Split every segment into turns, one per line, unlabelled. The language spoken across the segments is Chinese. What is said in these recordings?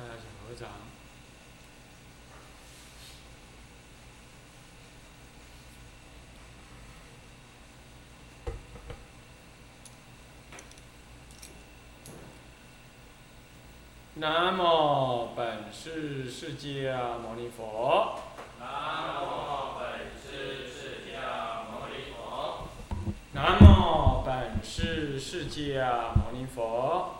大家请合掌。南无本师释迦牟尼佛。
南无本师释迦牟尼佛。
南无本师释迦牟尼佛。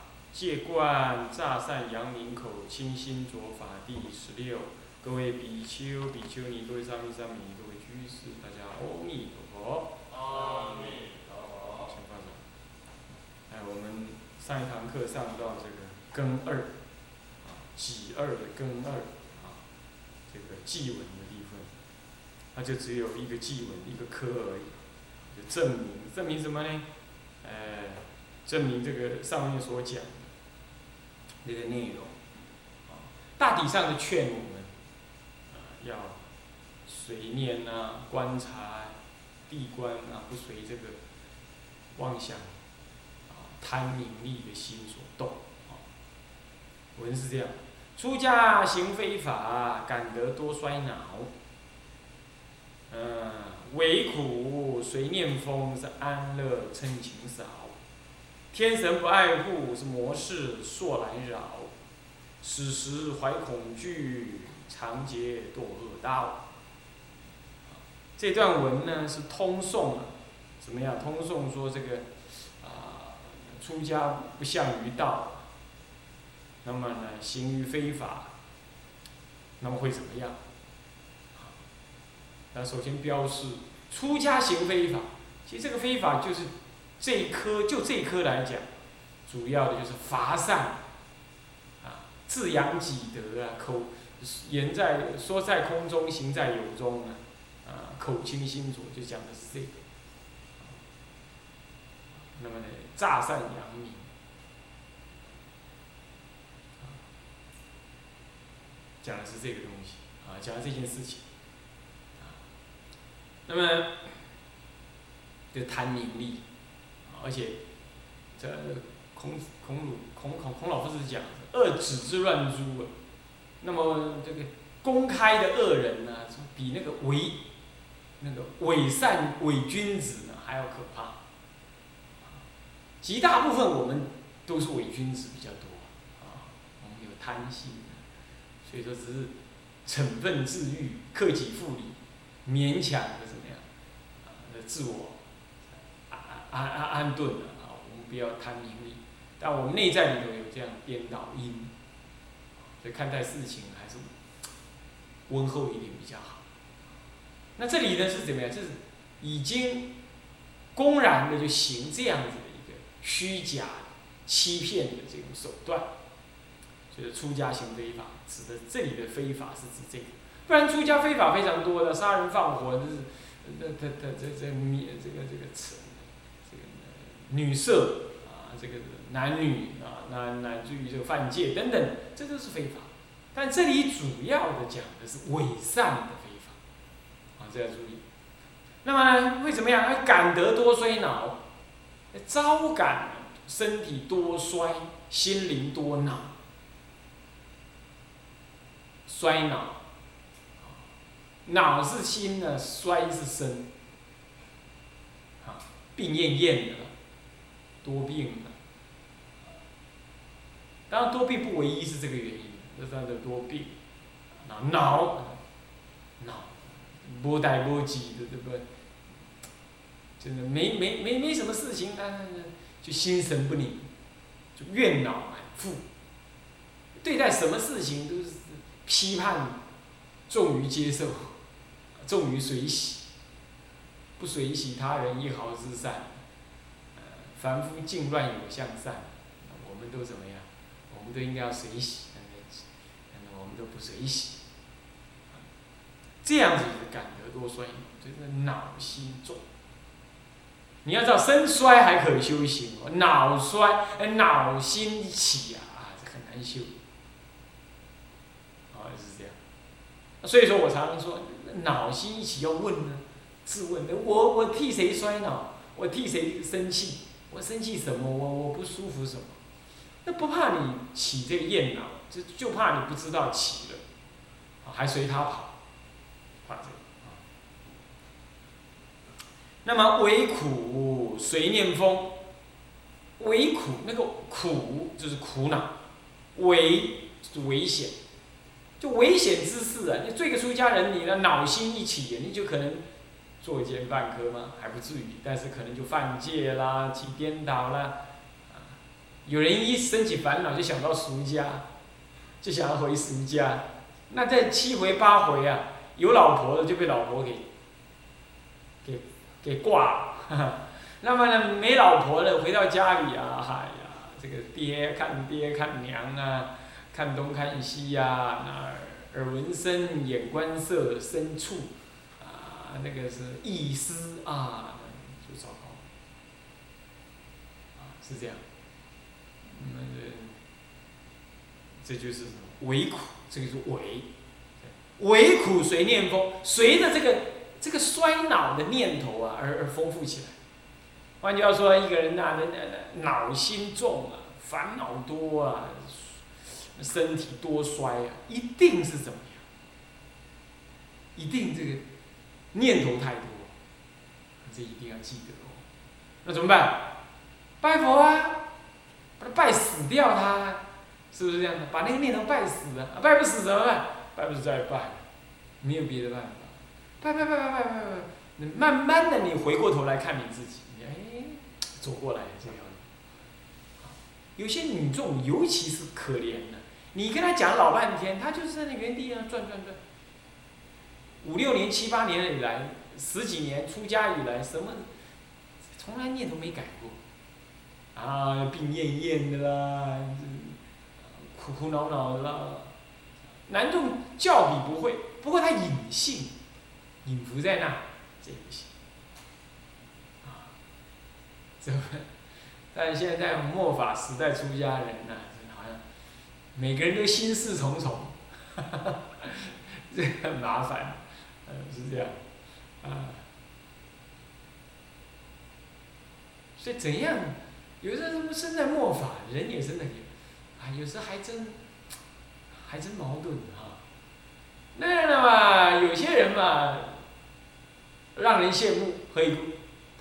戒观乍善扬明口清心着法第十六。各位比丘、比丘尼，各位沙弥、沙弥尼，各位居士，大家阿弥陀佛。
阿弥陀佛。
请放掌。哎，我们上一堂课上到这个根二，啊，己二的根二，啊，这个祭文的地方，它就只有一个祭文，一个科而已，就证明证明什么呢？呃，证明这个上面所讲的那个内容，啊，大体上的劝我们，啊，要随念啊，观察、地观啊，不随这个妄想啊、贪名利的心所动啊。文是这样：出家行非法，感得多衰恼。嗯，唯苦随念风是安乐嗔情少，天神不爱护是魔事硕来扰，此时怀恐惧，常劫堕恶道。这段文呢是通颂啊，怎么样？通颂说这个啊，出家不向于道，那么呢行于非法，那么会怎么样？那首先标示出家行非法，其实这个非法就是这一科，就这一科来讲，主要的就是乏善啊，自扬己德啊，口言在说在空中，行在有中啊。啊，口清心浊就讲的是这个。那么呢，诈善扬名，讲的是这个东西啊，讲的这件事情。啊那么，就贪名利，而且这孔孔鲁孔孔孔老夫子讲，恶止之乱诸啊。那么这个公开的恶人呢，比那个伪那个伪善伪君子呢还要可怕。极大部分我们都是伪君子比较多啊，我们有贪心，所以说只是逞愤自愈、克己复礼，勉强的怎么样啊？自我安安安顿的啊，我们不要贪名利，但我们内在里头有这样颠倒因，所以看待事情还是温厚一点比较好。那这里呢是怎么样？就是已经公然的就行这样子的一个虚假、欺骗的这种手段，就是出家行非法，指的这里的非法是指这个。不然出家非法非常多的，杀人放火，这是，这这这这这灭这个这个此这个女色啊，这个男女啊，乃乃至于这个犯戒等等，这都是非法。但这里主要的讲的是伪善的非法，啊，这要注意。那么会怎么样？他感得多衰恼，招感身体多衰，心灵多恼，衰恼。恼是心呢，衰是身，啊，病恹恹的，多病的。当然多病不唯一是这个原因，这算的多病，恼恼，恼，波带波急的，对不对？真的没没没没什么事情，但是就心神不宁，就怨恼满腹，对待什么事情都是批判重于接受。重于随喜，不随喜他人一毫之善，凡夫境乱有向善，我们都怎么样？我们都应该要随喜，但是我们都不随喜。这样子的感得多衰，就是脑心重。你要知道，身衰还可修行哦，脑衰、脑心起啊，啊，这很难修。啊，是这样。所以说我常常说，脑心一起要问呢，自问，我我替谁衰老？我替谁生气？我生气什么？我我不舒服什么？那不怕你起这个厌恼，就就怕你不知道起了，还随他跑，怕这个。那么为苦随念风，为苦那个苦就是苦恼，危是危险，就危险之事啊！你做个出家人，你的脑心一起，你就可能作奸犯科吗？还不至于，但是可能就犯戒啦，起颠倒啦。有人一生起烦恼，就想到俗家，就想要回俗家，那在七回八回啊，有老婆的就被老婆给给给挂了。那么呢，没老婆的回到家里啊，嗨呀，这个爹看爹看娘啊，看东看西呀，那耳闻声，眼观色，身触啊，那个是意思啊，就糟糕，啊，是这样。那个，这就是为苦，这个是为，为苦随念风，随着这个这个衰老的念头啊而而丰富起来。换句话说，一个人呐，那那恼心重啊，烦恼多啊，身体多衰啊，一定是怎么样？一定这个念头太多，这一定要记得哦。那怎么办？拜佛啊！把他拜死掉，他是不是这样的？把那个念头拜死了，拜不死怎么办？拜不死再拜，没有别的办法。拜拜拜拜拜拜拜，慢慢的你回过头来看你自己，哎，走过来这条路。有些女众尤其是可怜的，你跟她讲老半天，她就是在那原地啊转转转。五六年、七八年以来，十几年出家以来，什么从来念头没改过。啊，病恹恹的啦，苦苦恼恼的啦，难度较比不会，不过他隐性，隐伏在那，这不行，啊，这，但现在末法时代出家人呐，好像每个人都心事重重，哈哈哈，这很麻烦，是这样，啊，所以怎样？有时候他们身在末法，人也是那个，啊，有时候还真，还真矛盾哈。那样的嘛，有些人嘛，让人羡慕，黑姑，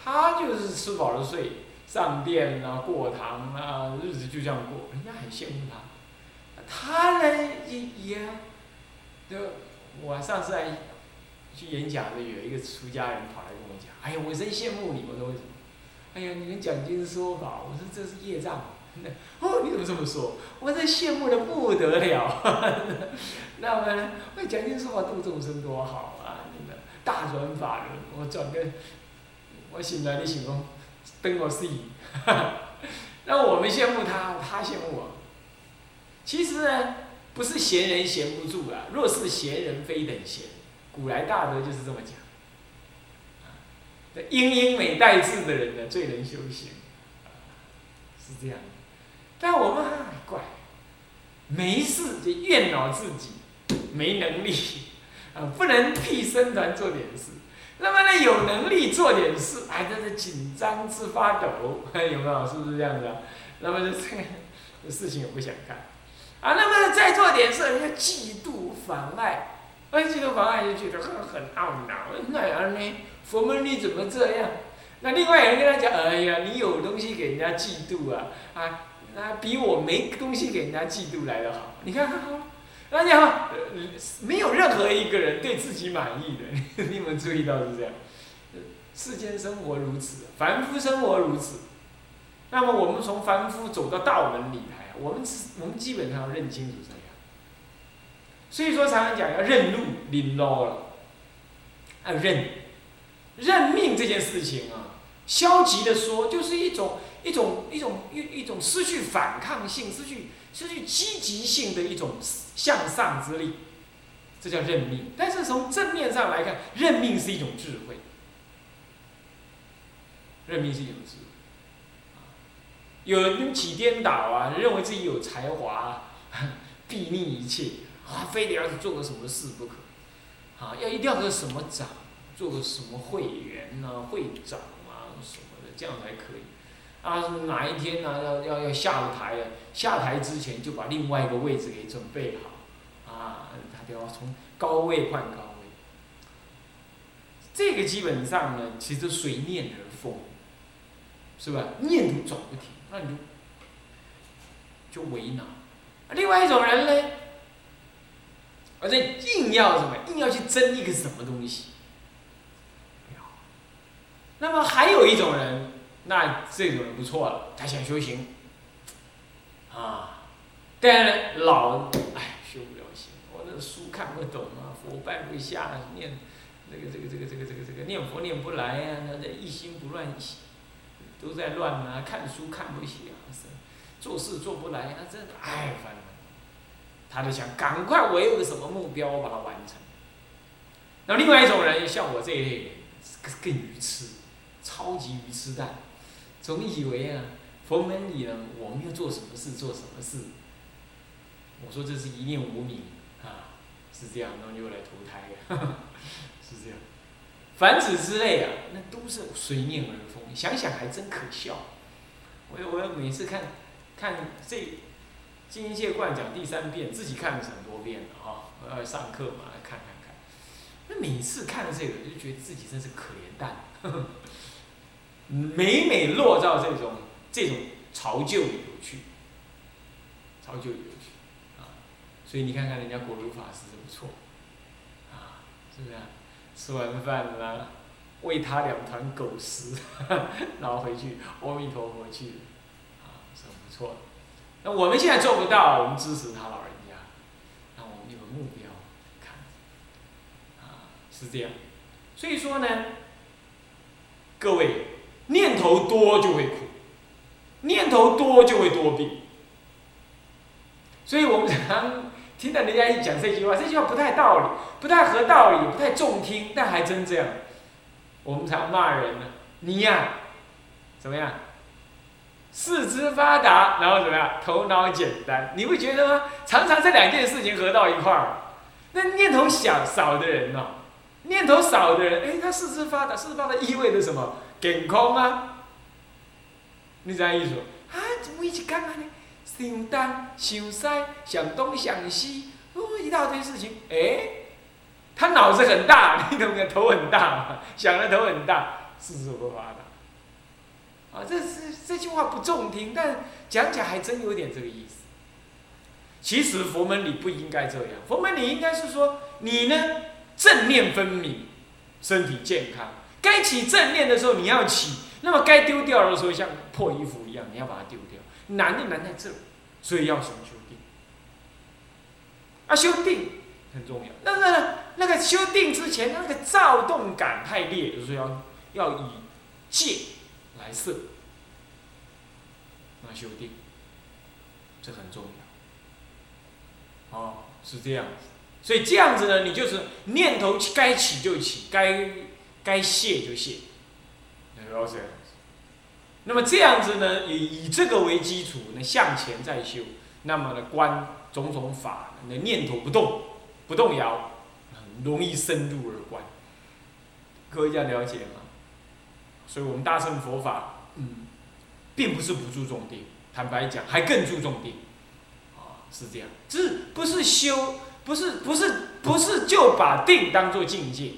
他就是吃饱了睡，上殿啊，过堂啊，日子就这样过，人家很羡慕他。他呢也也，就我上次还去演讲的，有一个出家人跑来跟我讲，哎呀，我真羡慕你，我说为什么？哎呀，你们讲经说法，我说这是业障。哦，你怎么这么说？我这羡慕的不得了。那么，我讲经说法度众生多好啊！你们大转法轮，我转个，我醒来你醒哦，等我死。那我们羡慕他，他羡慕我。其实呢，不是闲人闲不住啊。若是闲人非等闲，古来大德就是这么讲。英英美待志的人呢，最能修行，是这样。但我们很怪，没事就怨恼自己没能力，啊，不能替僧团做点事。那么呢，有能力做点事，还在这紧张至发抖，有没有？是不是这样子啊？那么就这个事情也不想干，啊，那么再做点事，人家嫉妒妨碍，哎，嫉妒妨碍就觉得很很懊恼，那样呢？佛门你怎么这样？那另外有人跟他讲：“哎呀，你有东西给人家嫉妒啊！啊，那比我没东西给人家嫉妒来的好。你看，大家没有任何一个人对自己满意的。你有没有注意到是这样？世间生活如此，凡夫生活如此。那么我们从凡夫走到道门里来，我们我们基本上认清楚。所以说，常常讲要认路，领路了，要认。认命这件事情啊，消极的说，就是一种一种一种一一种失去反抗性、失去失去积极性的一种向上之力，这叫认命。但是从正面上来看，认命是一种智慧，认命是一种智慧。有人起颠倒啊，认为自己有才华，睥睨一切啊，非得要做个什么事不可，啊，要一定要个什么长，做个什么会员呐、会长啊什么的，这样才可以。啊，哪一天呢、要要要下了台了，下台之前就把另外一个位置给准备好，啊，他就要从高位换高位。这个基本上呢，其实随念而风，是吧？念头转不停，那你就就为难。另外一种人呢，而且硬要什么，硬要去争一个什么东西。那么还有一种人，那这种人不错了，他想修行，啊，但老，哎，修不了行，我这书看不懂啊，佛拜不下，念，这个这个这个这个这个这个念佛念不来呀、那这一心不乱，都在乱啊，看书看不下，做事做不来，那真的哎烦了。他就想赶快我有个什么目标，我把它完成。那另外一种人，像我这一类人，更更愚痴，超级愚痴蛋，总以为啊，佛门里呢，我们要做什么事做什么事。我说这是一念无明啊，是这样，然后又来投胎呀，是这样。凡此之类啊，那都是随念而风，想想还真可笑。我我每次看，看这《金界观》讲第三遍，自己看了很多遍了啊，我要上课嘛，来看看看。那每次看这个，就觉得自己真是可怜蛋，呵呵每每落到这种这种潮旧里头去，潮旧里头去啊。所以你看看人家果如法师不错，啊，是不是、啊？吃完饭啦、喂他两团狗食，然后回去阿弥陀佛去，啊，是很不错的。那我们现在做不到，我们支持他老人家，让我们有个目标看，啊，是这样。所以说呢，各位念头多就会苦，念头多就会多病。所以我们常听到人家一讲这句话，这句话不太道理，不太合道理，不太中听，但还真这样。我们常骂人呢，你呀、怎么样？四肢发达，然后怎么样？头脑简单，你不觉得吗？常常这两件事情合到一块儿，那念头小少的人呢、念头少的人，哎，他四肢发达，四肢发达意味着什么？健康啊！你这样意思？啊，怎么一直干嘛呢？想东想西，想东想西，哦，一大堆事情，哎，他脑子很大，你懂不懂？头很大，想的头很大，四肢不发达。啊，这是这句话不中听，但讲起来还真有点这个意思。其实佛门里不应该这样，佛门里应该是说你呢正念分明，身体健康，该起正念的时候你要起，那么该丢掉的时候像破衣服一样，你要把它丢掉。难就难在这，所以要什么修定？啊，修定很重要。那个那个修定之前，那个躁动感太烈，就是要要以戒来色，那修定，这很重要。哦，是这样子。所以这样子呢，你就是念头该起就起，该该泄就泄，不要这样子。那么这样子呢，以以这个为基础，那向前再修，那么呢，观种种法，那念头不动，不动摇，很容易深入而观。各位这样了解吗？所以我们大乘佛法，嗯，并不是不注重定，坦白讲，还更注重定，啊，是这样，只是不是修，不是不是不是就把定当做境界，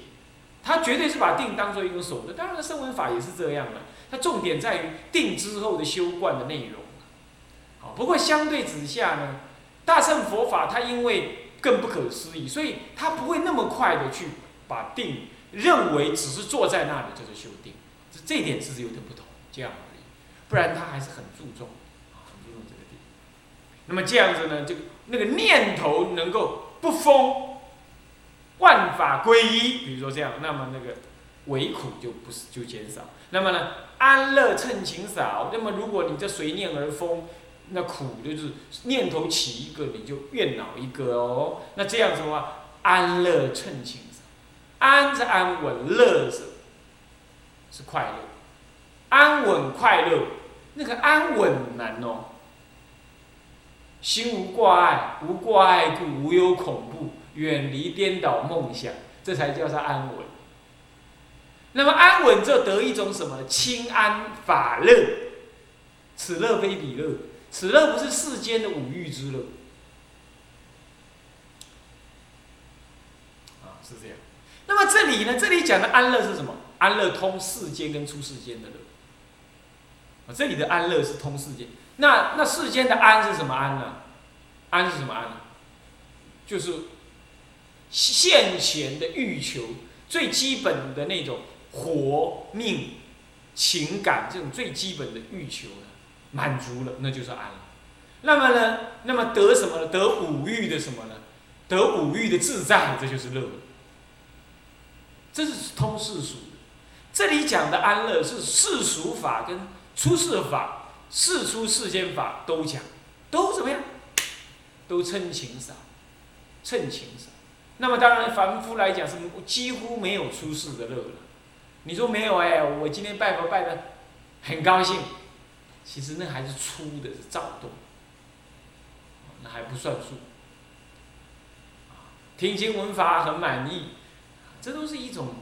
他绝对是把定当做一种手段。当然，声闻法也是这样的，它重点在于定之后的修观的内容。好，不过相对之下呢，大乘佛法它因为更不可思议，所以它不会那么快的去把定认为只是坐在那里就是修定。这一点是有点不同，这样而已，不然他还是很注重，很注重这个点。那么这样子呢，这个那个念头能够不疯，万法归一，比如说这样，那么那个唯苦就不是就减少。那么呢，安乐趁情少。那么如果你这随念而疯，那苦就是念头起一个，你就怨恼一个哦。那这样子的话，安乐称情少。安是安稳，乐是是快乐。安稳快乐，那个安稳难哦。心无挂碍，无挂碍故无有恐怖，远离颠倒梦想，这才叫做安稳。那么安稳就得一种什么？清安法乐，此乐非彼乐，此乐不是世间的五欲之乐。啊，是这样。那么这里呢？这里讲的安乐是什么？安乐通世间跟出世间的乐。啊，这里的安乐是通世间，那那世间的安是什么安呢？安是什么安呢？就是现前的欲求，最基本的那种活命、情感这种最基本的欲求呢，满足了，那就是安了。那么呢，那么得什么呢？得五欲的什么呢？得五欲的自在，这就是乐。这是通世俗。这里讲的安乐是世俗法跟。出世法、世出世间法都讲，都怎么样？都称情少，称情少。那么当然，凡夫来讲是几乎没有出世的乐了。你说没有哎？我今天拜佛拜的很高兴，其实那还是粗的，是躁动，那还不算数。听经闻法很满意，这都是一种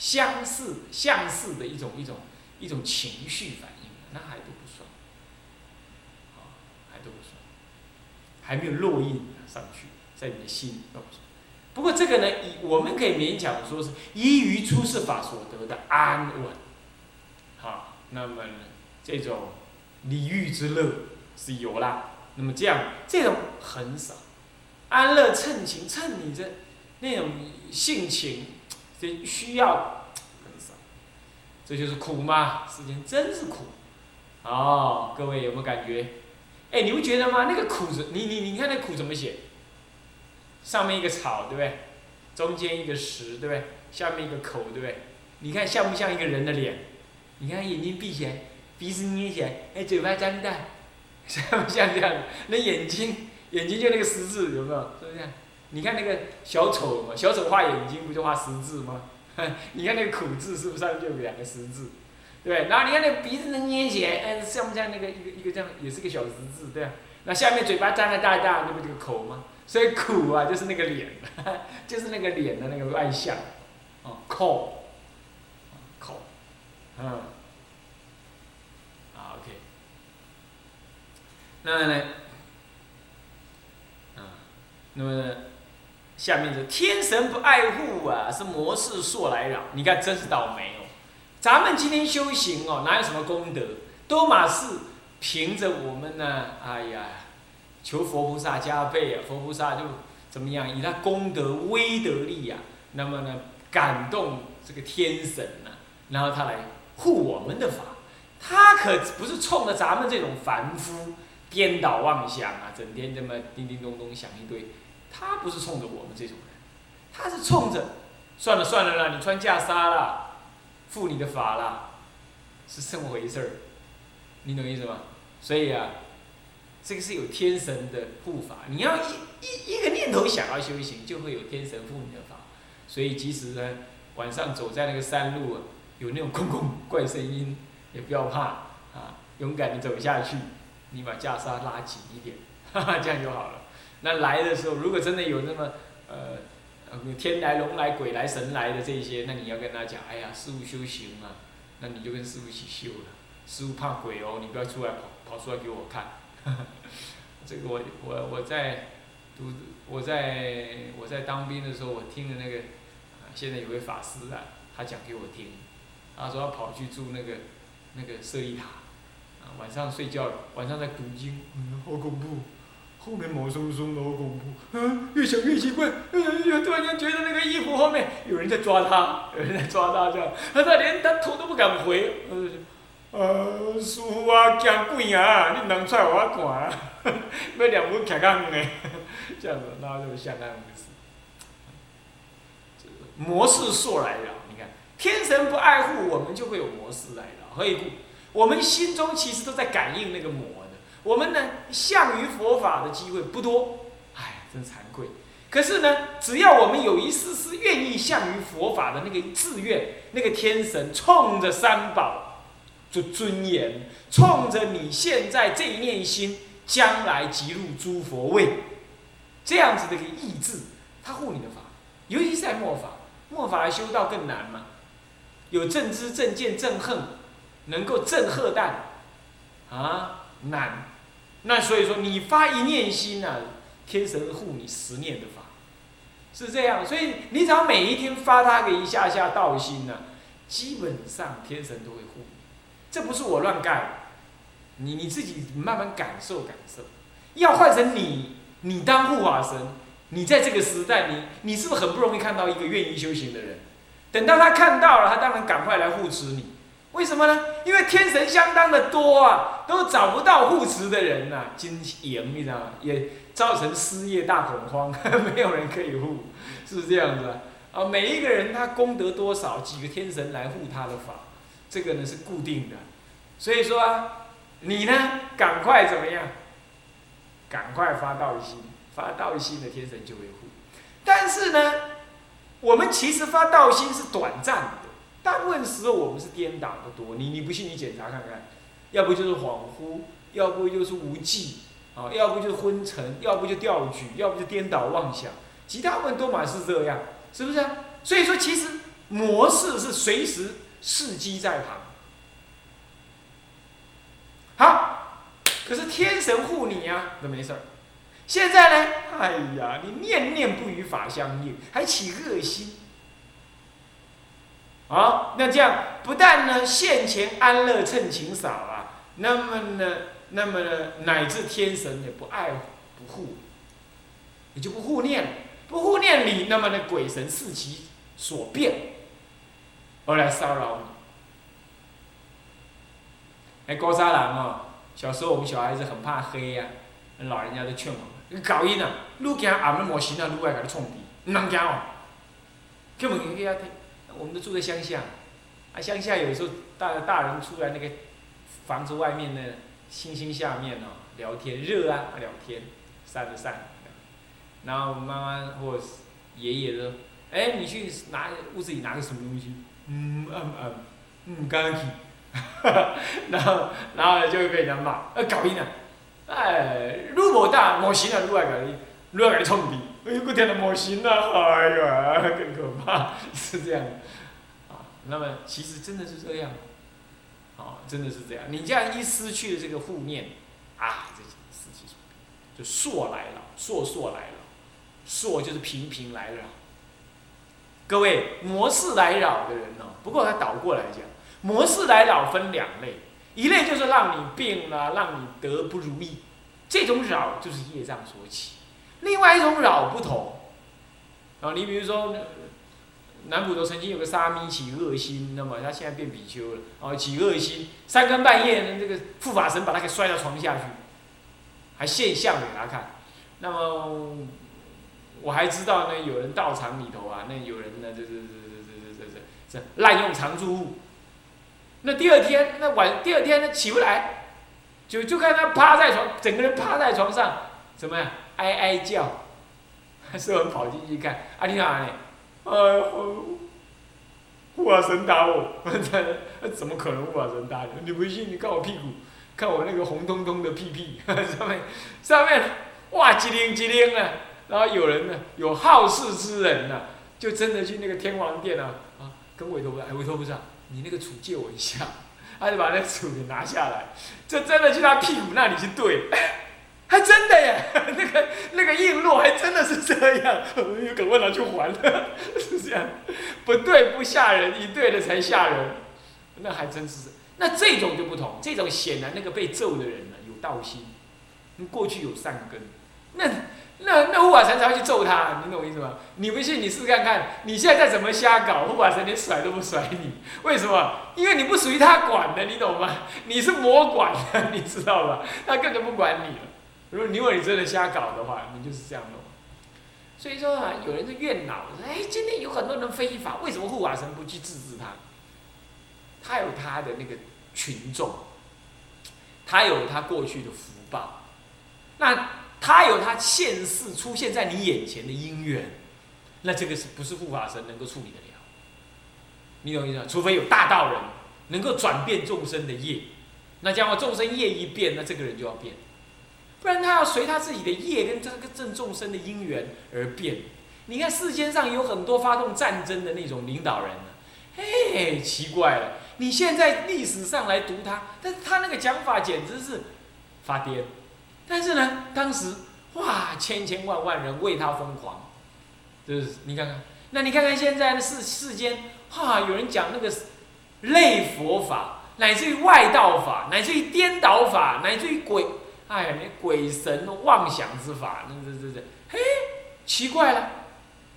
相似、相似的一种一种。一种情绪反应，那还都不算，啊，还都不算，还没有落印上去，在你的心都不算。不过这个呢，我们可以勉强说是依于出世法所得的安稳，好，那么，这种礼遇之乐是有啦。那么这样这种很少，安乐称情，称你这那种性情，这需要很少。这就是苦嘛，世间真是苦，哦，各位有没有感觉？哎，你不觉得吗？那个苦字，你你你看那苦怎么写？上面一个草，对不对？中间一个石，对不对？下面一个口，对不对？你看像不像一个人的脸？你看眼睛闭起来，鼻子捏起来，哎，嘴巴张大，像不像这样？那眼睛，眼睛就那个十字，有没有？是不是？你看那个小丑嘛，小丑画眼睛不就画十字吗？你看那个苦字是不是上面就有两个十字，对然后你看那个鼻子能捏起来，哎，像不像那个一个一个这样，也是个小十字，对那下面嘴巴张得大大，那不就口吗？所以苦啊，就是那个脸，就是那个脸的那个外向，哦，口，口，嗯，啊，OK，那呢，啊，那么。下面是天神不爱护啊，是魔事所来扰。你看真是倒霉哦！咱们今天修行哦，哪有什么功德？都马是凭着我们呢，哎呀，求佛菩萨加倍啊！佛菩萨就怎么样，以他功德威德力呀，那么呢，感动这个天神呢，然后他来护我们的法。他可不是冲着咱们这种凡夫颠倒妄想啊，整天这么叮叮咚咚响一堆。他不是冲着我们这种人，他是冲着，算了算了啦，你穿袈裟啦，护你的法啦，是这么回事儿，你懂意思吗？所以啊，这个是有天神的护法，你要一一一个念头想要修行，就会有天神护你的法。所以即使呢晚上走在那个山路，有那种空空怪声音，也不要怕啊，勇敢的走下去，你把袈裟拉紧一点，哈哈，这样就好了。那来的时候，如果真的有那么，呃，天来龙来鬼来神来的这些，那你要跟他讲，哎呀，师傅修行嘛，那你就跟师傅一起修了。师傅怕鬼哦，你不要出来跑跑出来给我看。这个我我我在读我在我在当兵的时候，我听的那个，现在有位法师啊，他讲给我听，他说他跑去住那个那个舍利塔，啊，晚上睡觉晚上在读经，嗯，好恐怖。后面毛松松的好恐怖，嗯，越想越奇怪，哎呀呀，突然间觉得那个衣服后面有人在抓他，有人在抓他，这样，他他连他头都不敢回，呃，师傅啊，惊鬼啊，你能出来我看，要两本看看的，这样子，那就相当有意思。魔事说来了，你看天神不爱护我们，就会有模式来了。何以故？我们心中其实都在感应那个魔的。我们呢，向于佛法的机会不多，哎，真惭愧。可是呢，只要我们有一丝丝愿意向于佛法的那个志愿，那个天神冲着三宝做尊严，冲着你现在这一念心，将来即入诸佛位，这样子的一个意志，他护你的法，尤其是在末法，末法修道更难嘛，有正知正见正恨，能够正鹤蛋，啊难，那所以说你发一念心啊，天神护你十念的法。是这样，所以你只要每一天发他个一下下道心呢，基本上天神都会护你。这不是我乱盖，你你自己慢慢感受感受。要换成你，你当护法神，你在这个时代，你你是不是很不容易看到一个愿意修行的人？等到他看到了，他当然赶快来护持你。为什么呢？因为天神相当的多啊，都找不到护持的人呐，经营你知道吗？也。造成失业大恐慌，没有人可以护，是这样子啊？啊，每一个人他功德多少，几个天神来护他的法，这个呢是固定的。所以说啊，你呢赶快怎么样？赶快发道心，发道心的天神就会护。但是呢，我们其实发道心是短暂的，大部分时候我们是颠倒的多。你你不信你检查看看，要不就是恍惚，要不就是无记。啊，要不就是昏沉，要不就掉举，要不就颠倒妄想，其他们都满是这样，是不是？所以说，其实模式是随时伺机在旁。好，可是天神护你呀，都没事儿。现在呢，哎呀，你念念不与法相应，还起恶心。啊，那这样不但呢现前安乐趁情少啊，那么呢？那么呢，乃至天神也不爱不护，也就不护念，不护念你，那么呢，鬼神视其所变，而来骚扰你。哎，高沙郎哦，小时候我们小孩子很怕黑呀，老人家都劝我们，你搞伊呐，愈惊暗了莫行啊，愈爱给他冲鼻，唔能惊哦。叫我们给他听，我们都住在乡下，啊，乡下有时候大大人出来那个房子外面的。星星下面哦，聊天热啊，聊天，散着散，然后妈妈或爷爷说：“哎，你去拿屋子里拿个什么东西？”嗯嗯嗯，嗯，刚去，然后然后就会被人家骂，呃，搞伊呢，哎，路无大，模型啊，路来搞你，路来搞你冲你，哎呦，我天呐，模型啊，哎呀，更可怕，是这样，啊，那么其实真的是这样。啊，真的是这样。你这样一失去了这个护念，啊，这事情就朔来了，朔朔来了，朔就是频频来扰。各位，魔事来扰的人呢？不过他倒过来讲，魔事来扰分两类，一类就是让你病了，让你得不如意，这种扰就是业障所起；另外一种扰不同。啊，你比如说。南普陀曾经有个沙弥起恶心，那么他现在变比丘了，哦，起恶心，三更半夜呢，这个护法神把他给摔到床下去，还现相给他看。那么我还知道呢，有人道场里头啊，那有人呢，这这这这这这这这滥用常住物。那第二天，那晚第二天呢起不来，就就看他趴在床，整个人趴在床上，怎么样，哀哀叫。还是有人跑进去看，啊，你哪呢？哎呦，护法神打我！怎么可能护法神打你？你不信？你看我屁股，看我那个红彤彤的屁屁，上面上面哇，机灵机灵啊！然后有人呢，有好事之人呢，就真的去那个天王殿啊，啊，跟委托部长，哎，委托部长，你那个杵借我一下，他就把那杵给拿下来，就真的去他屁股那里去对。还真的耶，那个那个印落还真的是这样，有可能拿去还了，是这样，不对不吓人，一对的才吓人，那还真是，那这种就不同，这种显然那个被咒的人呢有道心，过去有善根，那那那护法神才会去咒他，你懂我意思吗？你不信你试试看看，你现在再怎么瞎搞，护法神连甩都不甩你，为什么？因为你不属于他管的，你懂吗？你是魔管的，你知道吧？他根本不管你了。如果你果你真的瞎搞的话，你就是这样弄。所以说啊，有人是怨恼，哎，今天有很多人非法，为什么护法神不去制止他？他有他的那个群众，他有他过去的福报，那他有他现世出现在你眼前的因缘，那这个是不是护法神能够处理得了？你懂意思吗？除非有大道人能够转变众生的业，那将来众生业一变，那这个人就要变，不然他要随他自己的业跟这个正众生的因缘而变。你看世间上有很多发动战争的那种领导人呢，嘿，奇怪了。你现在历史上来读他，但是他那个讲法简直是发癫。但是呢，当时哇，千千万万人为他疯狂，就是你看看，那你看看现在的世世间，哈，有人讲那个类佛法，乃至于外道法，乃至于颠倒法，乃至于鬼，哎呀，那鬼神妄想之法，那这这这，嘿，奇怪了。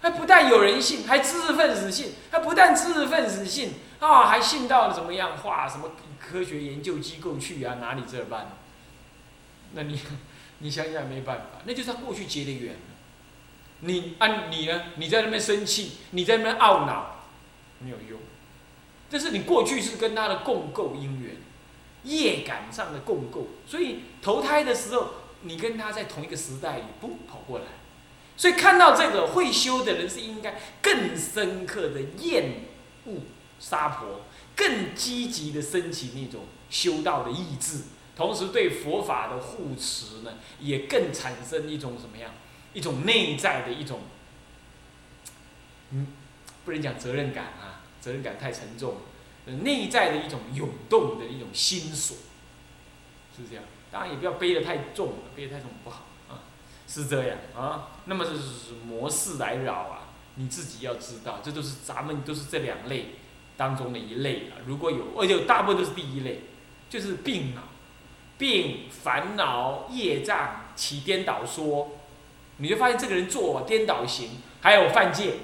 还不但有人信，还知识分子信，还不但知识分子信啊，还信到了怎么样？画什么科学研究机构去啊？哪里这办？那你你想想没办法，那就是他过去结的缘。你按你呢？你在那边生气，你在那边懊恼，没有用。这是你过去是跟他的共构因缘，业感上的共构，所以投胎的时候，你跟他在同一个时代里，不跑过来。所以看到这个会修的人是应该更深刻的厌恶杀婆，更积极的升起那种修道的意志，同时对佛法的护持呢，也更产生一种什么样？一种内在的一种，嗯，不能讲责任感啊，责任感太沉重，内在的一种涌动的一种心所，是这样。当然也不要背得太重了，背得太重不好啊。是这样啊，那么这是模式来扰啊，你自己要知道，这都是咱们都是这两类当中的一类啊。如果有，而且大部分都是第一类，就是病脑、病烦恼、业障起颠倒说，你就发现这个人做颠倒行，还有犯戒，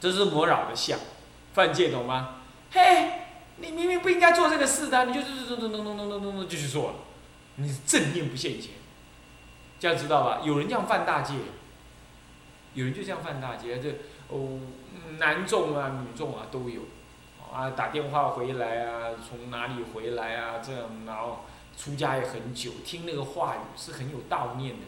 这是魔扰的相，犯戒懂吗？嘿，你明明不应该做这个事的，你就咚咚咚咚咚咚咚咚咚就去做了，你是正念不现前。这样知道吧？有人这样犯大戒，有人就这样犯大戒，这哦，男众啊、女众啊都有，啊打电话回来啊，从哪里回来啊？这样，然后出家也很久，听那个话语是很有道念的。